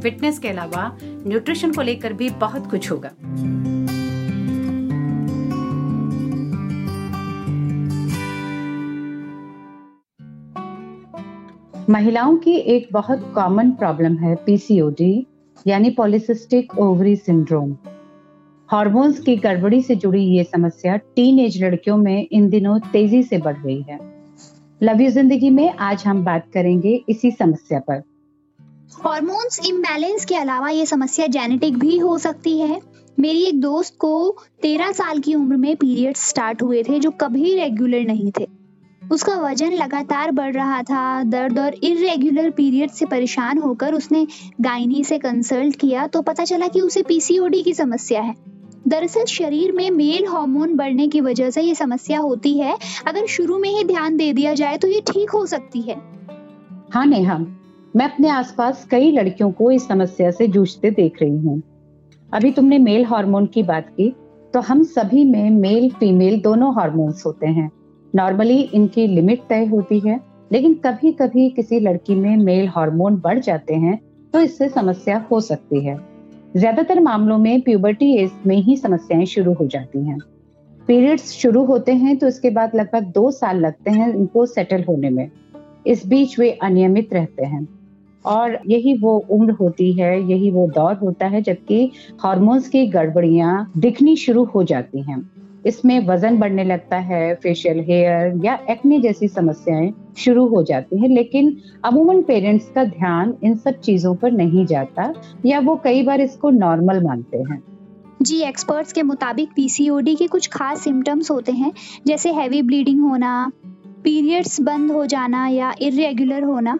Fitness के अलावा nutrition को लेकर भी बहुत कुछ होगा। महिलाओं की एक बहुत कॉमन प्रॉब्लम है पीसीओडी यानी पॉलिसिस्टिक ओवरी सिंड्रोम हार्मोन्स की गड़बड़ी से जुड़ी ये समस्या टीन लड़कियों में इन दिनों तेज़ी से बढ़ रही है। लव यू ज़िंदगी में आज हम बात करेंगे इसी समस्या पर। हार्मोन्स इम्बैलेंस के अलावा ये समस्या जेनेटिक भी हो सकती है। मेरी एक दोस्त को तेरह साल की उम्र में पीरियड स्टार्ट हुए थे, जो कभी रेगुलर नहीं थे। उसका वज़न लगातार बढ़ रहा था, दर्द और इरेगुलर पीरियड से परेशान होकर उसने गायनी से कंसल्ट किया तो पता चला कि उसे पीसीओडी की समस्या है। दरअसल शरीर में मेल हार्मोन बढ़ने की वजह से ये समस्या होती है। अगर शुरू में ही ध्यान दे दिया जाए तो ये ठीक हो सकती है। हाँ नेहा मैं अपने आसपास कई लड़कियों को इस समस्या से जूझते देख रही हूँ। अभी तुमने मेल हार्मोन की बात की तो हम सभी में मेल, फीमेल दोनों हार्मोन्स होते हैं। नॉर्मली इनकी लिमिट तय होती है, लेकिन कभी कभी किसी लड़की में मेल हार्मोन बढ़ जाते हैं तो इससे समस्या हो सकती है। ज़्यादातर मामलों में प्यूबर्टी एज में ही समस्याएँ शुरू हो जाती हैं। पीरियड्स शुरू होते हैं तो इसके बाद लगभग दो साल लगते हैं इनको सेटल होने में। इस बीच वे अनियमित रहते हैं। और यही वो उम्र होती है, यही वो दौर होता है, जबकि हार्मोन्स की गड़बड़ियाँ दिखनी शुरू हो जाती हैं। इसमें वज़न बढ़ने लगता है फेशियल हेयर या एक्ने जैसी समस्याएँ शुरू हो जाती हैं, लेकिन अमूमन पेरेंट्स का ध्यान इन सब चीज़ों पर नहीं जाता, या वो कई बार इसको नॉर्मल मानते हैं। जी एक्सपर्ट्स के मुताबिक पीसीओडी के कुछ खास सिम्टम्स होते हैं, जैसे हैवी ब्लीडिंग होना पीरियड्स बंद हो जाना या इरेगुलर होना।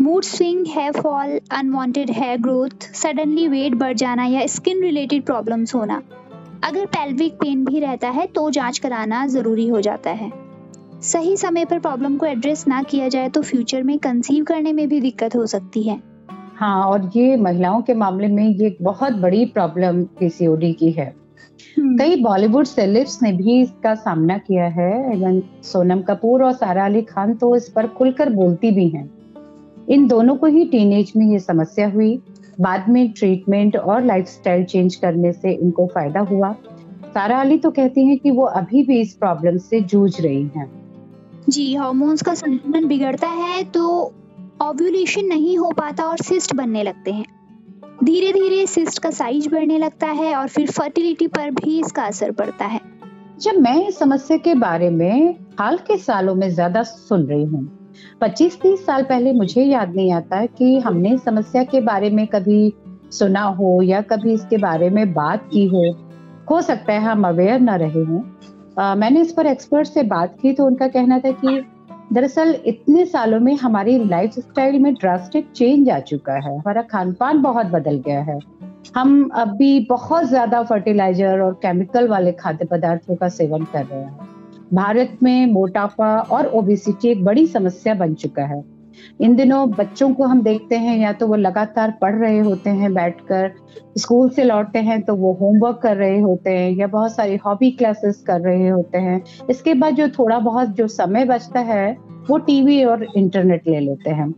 Mood swing hair fall unwanted hair growth suddenly weight बढ़ जाना या स्किन रिलेटेड प्रॉब्लम्स होना। अगर पेल्विक पेन भी रहता है तो जाँच कराना ज़रूरी हो जाता है। सही समय पर प्रॉब्लम को एड्रेस ना किया जाए तो फ्यूचर में कंसीव करने में भी दिक्कत हो सकती है। हाँ और ये महिलाओं के मामले में ये बहुत बड़ी प्रॉब्लम पीसीओडी की है। हम्म। कई बॉलीवुड सेलिब्स ने भी इसका सामना किया है। इवन सोनम कपूर और सारा अली खान तो इस पर खुलकर बोलती भी हैं। इन दोनों को ही टीनेज में ये समस्या हुई। बाद में ट्रीटमेंट और लाइफस्टाइल चेंज करने से इनको फ़ायदा हुआ। सारा अली तो कहती हैं कि वो अभी भी इस प्रॉब्लम से जूझ रही हैं। जी हार्मोन्स का संतुलन बिगड़ता है तो ओव्यूलेशन नहीं हो पाता और सिस्ट बनने लगते हैं। धीरे धीरे सिस्ट का साइज़ बढ़ने लगता है और फिर फर्टिलिटी पर भी इसका असर पड़ता है। जब मैं इस समस्या के बारे में हाल के सालों में ज़्यादा सुन रही हूँ 25-30 साल पहले मुझे याद नहीं आता कि हमने समस्या के बारे में कभी सुना हो या कभी इसके बारे में बात की हो। हो सकता है हम अवेयर ना रहे हों। मैंने इस पर एक्सपर्ट से बात की तो उनका कहना था कि दरअसल इतने सालों में हमारी लाइफ स्टाइल में ड्रास्टिक चेंज आ चुका है। हमारा खान पान बहुत बदल गया है। हम अभी बहुत ज़्यादा फर्टिलाइज़र और केमिकल वाले खाद्य पदार्थों का सेवन कर रहे हैं। भारत में मोटापा और ओबिसिटी एक बड़ी समस्या बन चुका है। इन दिनों बच्चों को हम देखते हैं, या तो वो लगातार पढ़ रहे होते हैं बैठकर, स्कूल से लौटते हैं तो वो होमवर्क कर रहे होते हैं, या बहुत सारी हॉबी क्लासेस कर रहे होते हैं। इसके बाद जो थोड़ा बहुत जो समय बचता है, वो टीवी और इंटरनेट ले लेते हैं।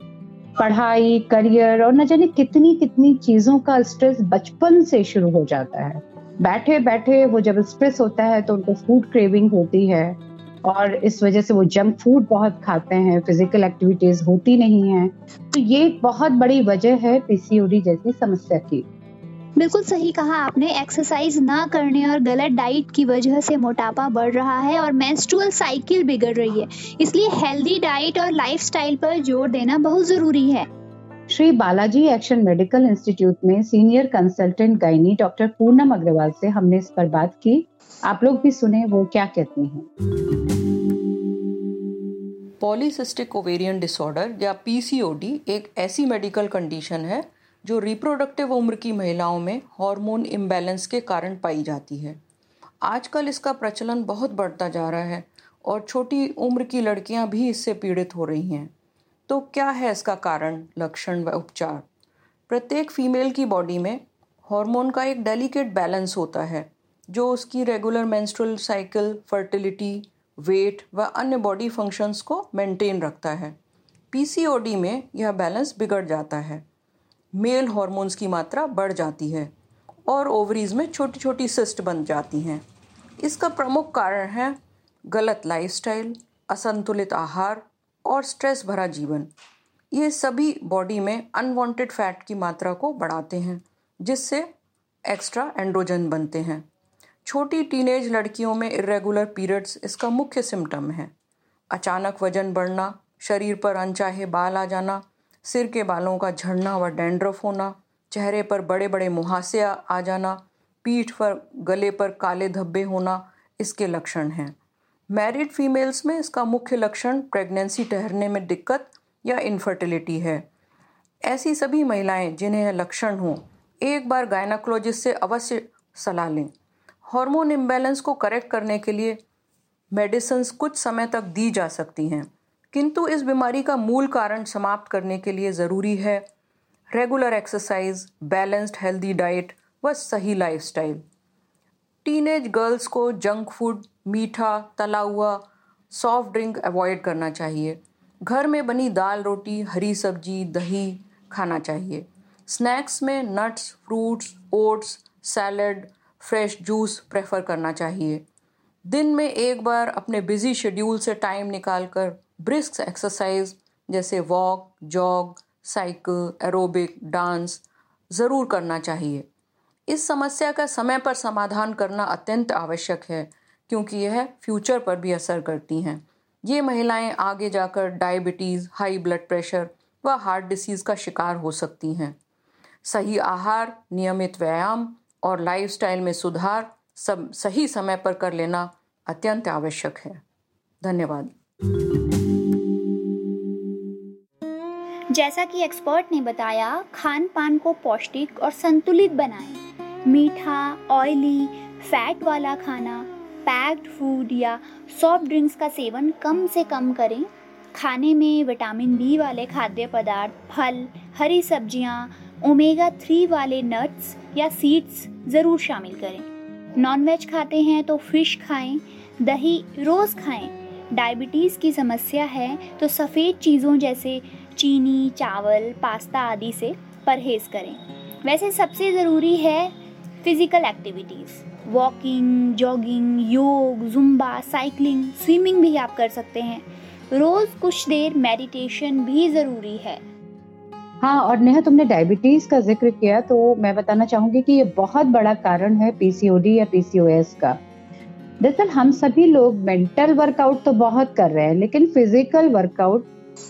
पढ़ाई करियर और न जाने कितनी कितनी चीज़ों का स्ट्रेस बचपन से शुरू हो जाता है। बैठे बैठे वो जब स्ट्रेस होता है तो उनको फ़ूड क्रेविंग होती है और इस वजह से वो जंक फ़ूड बहुत खाते हैं फ़िज़िकल एक्टिविटीज़ होती नहीं है। तो ये बहुत बड़ी वजह है पीसीओडी जैसी समस्या की। बिल्कुल सही कहा आपने। एक्सरसाइज ना करने और गलत डाइट की वजह से मोटापा बढ़ रहा है और मेंस्ट्रुअल साइकिल बिगड़ रही है। इसलिए हेल्दी डाइट और लाइफस्टाइल पर ज़ोर देना बहुत ज़रूरी है। Shri Balaji action medical institute में senior consultant gynae doctor Poonam Agarwal से हमने इस पर बात की। आप लोग भी सुने, वो क्या कहती हैं? पॉलीसिस्टिक ओवेरियन डिसऑर्डर या पीसीओडी एक ऐसी मेडिकल कंडीशन है जो रिप्रोडक्टिव उम्र की महिलाओं में हार्मोन इम्बैलेंस के कारण पाई जाती है। आजकल इसका प्रचलन बहुत बढ़ता जा रहा है और छोटी उम्र की लड़कियाँ भी इससे पीड़ित हो रही हैं। तो क्या है इसका कारण? लक्षण व उपचार। प्रत्येक फीमेल की बॉडी में हार्मोन का एक डेलिकेट बैलेंस होता है, जो उसकी regular menstrual cycle, fertility, weight व अन्य बॉडी फ़ंक्शंस को मेंटेन रखता है। पीसीओडी में यह बैलेंस बिगड़ जाता है। मेल हॉर्मोन्स की मात्रा बढ़ जाती है और ओवरीज में छोटी छोटी सिस्ट बन जाती हैं। इसका प्रमुख कारण है गलत लाइफस्टाइल, असंतुलित आहार और स्ट्रेस भरा जीवन। ये सभी बॉडी में अनवांटेड फैट की मात्रा को बढ़ाते हैं, जिससे एक्स्ट्रा एंड्रोजन बनते हैं। छोटी टीनेज लड़कियों में इरेगुलर पीरियड्स इसका मुख्य सिम्टम है। अचानक वज़न बढ़ना, शरीर पर अनचाहे बाल आ जाना, सिर के बालों का झड़ना व डेंड्रफ होना, चेहरे पर बड़े बड़े मुहासे आ जाना, पीठ पर, गले पर काले धब्बे होना, इसके लक्षण हैं। मैरिड फीमेल्स में इसका मुख्य लक्षण प्रेगनेंसी ठहरने में दिक्कत या इनफर्टिलिटी है। ऐसी सभी महिलाएँ जिन्हें यह लक्षण हो, एक बार गायनाकोलॉजिस्ट से अवश्य सलाह लें। हार्मोन इम्बैलेंस को करेक्ट करने के लिए मेडिसिन कुछ समय तक दी जा सकती हैं। किंतु इस बीमारी का मूल कारण समाप्त करने के लिए ज़रूरी है regular exercise balanced healthy diet व सही लाइफस्टाइल टीनेज गर्ल्स को जंक फ़ूड, मीठा, तला हुआ, सॉफ्ट ड्रिंक अवॉइड करना चाहिए। घर में बनी दाल रोटी, हरी सब्ज़ी, दही खाना चाहिए। स्नैक्स में nuts, fruits, oats, salad, fresh juice prefer करना चाहिए। दिन में एक बार अपने बिज़ी शेड्यूल से टाइम निकाल कर ब्रिस्क एक्सरसाइज, जैसे walk, jog, cycle, aerobic, dance ज़रूर करना चाहिए। इस समस्या का समय पर समाधान करना अत्यंत आवश्यक है, क्योंकि यह फ्यूचर पर भी असर करती हैं। ये महिलाएँ आगे जाकर डायबिटीज़, हाई ब्लड प्रेशर व हार्ट डिसीज़ का शिकार हो सकती हैं। सही आहार, नियमित व्यायाम और लाइफस्टाइल में सुधार सब सही समय पर कर लेना अत्यंत आवश्यक है। धन्यवाद। जैसा कि एक्सपर्ट ने बताया खान पान को पौष्टिक और संतुलित बनाएँ। मीठा ऑयली फैट वाला खाना पैक्ड फ़ूड या सॉफ्ट ड्रिंक्स का सेवन कम से कम करें। खाने में विटामिन बी वाले खाद्य पदार्थ, फल, हरी सब्ज़ियाँ ओमेगा थ्री वाले नट्स या सीड्स ज़रूर शामिल करें। नॉन वेज खाते हैं तो फ़िश खाएँ, दही रोज़ खाएँ। डायबिटीज़ की समस्या है तो सफ़ेद चीज़ों जैसे चीनी, चावल, पास्ता आदि से परहेज़ करें। वैसे सबसे ज़रूरी है फ़िज़िकल एक्टिविटीज़ वॉकिंग जॉगिंग योग जुम्बा साइकिलिंग स्विमिंग भी आप कर सकते हैं। रोज़ कुछ देर मेडिटेशन भी ज़रूरी है। हाँ और नेहा, तुमने डायबिटीज़ का ज़िक्र किया तो मैं बताना चाहूँगी कि ये बहुत बड़ा कारण है पीसीओडी या पीसीओएस का। दरअसल हम सभी लोग मेंटल वर्कआउट तो बहुत कर रहे हैं, लेकिन फ़िज़िकल वर्कआउट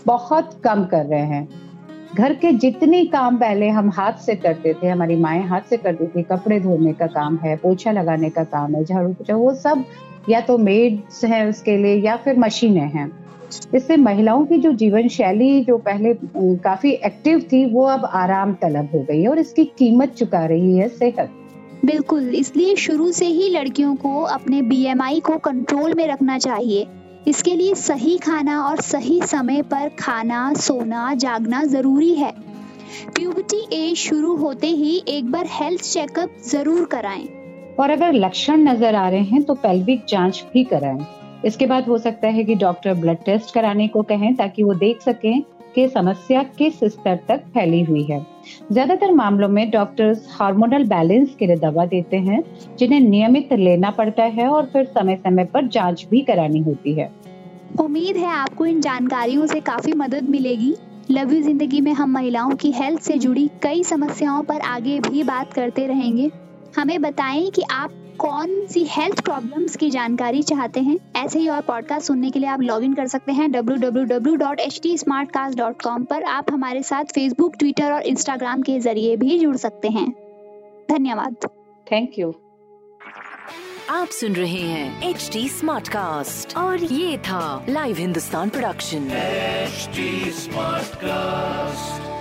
बहुत कम कर रहे हैं। घर के जितने काम पहले हम हाथ से करते थे, हमारी माएँ हाथ से करती थी, कपड़े धोने का काम है, पोछा लगाने का काम है, झाड़ू पोछा, वो सब या तो मेड्स हैं उसके लिए या फिर मशीनें हैं। इससे महिलाओं की जो जीवन शैली जो पहले काफ़ी एक्टिव थी, वो अब आराम तलब हो गई है और इसकी कीमत चुका रही है सेहत। बिल्कुल, इसलिए शुरू से ही लड़कियों को अपने बीएमआई को कंट्रोल में रखना चाहिए। इसके लिए सही खाना और सही समय पर खाना, सोना, जागना ज़रूरी है। प्यूबर्टी एज शुरू होते ही एक बार हेल्थ चेकअप ज़रूर कराएँ। और अगर लक्षण नज़र आ रहे हैं तो पेल्विक जाँच भी कराएँ। इसके बाद हो सकता है कि डॉक्टर ब्लड टेस्ट कराने को कहें, ताकि वो देख सकें कि समस्या किस स्तर तक फैली हुई है? ज़्यादातर मामलों में डॉक्टर्स हार्मोनल बैलेंस के लिए दवा देते हैं, जिन्हें नियमित लेना पड़ता है और फिर समय समय पर जाँच भी करानी होती है। उम्मीद है आपको इन जानकारियों से काफ़ी मदद मिलेगी। लव यू ज़िंदगी में हम महिलाओं की हेल्थ से जुड़ी कई समस्याओं पर आगे भी बात करते रहेंगे। हमें बताएँ कि आप कौन सी हेल्थ प्रॉब्लम्स की जानकारी चाहते हैं? ऐसे ही और पॉडकास्ट सुनने के लिए आप लॉग इन कर सकते हैं www.htsmartcast.com पर। आप हमारे साथ फेसबुक ट्विटर और इंस्टाग्राम के ज़रिए भी जुड़ सकते हैं। धन्यवाद। थैंक यू आप सुन रहे हैं एच डी स्मार्ट कास्ट और ये था live Hindustan production smart cast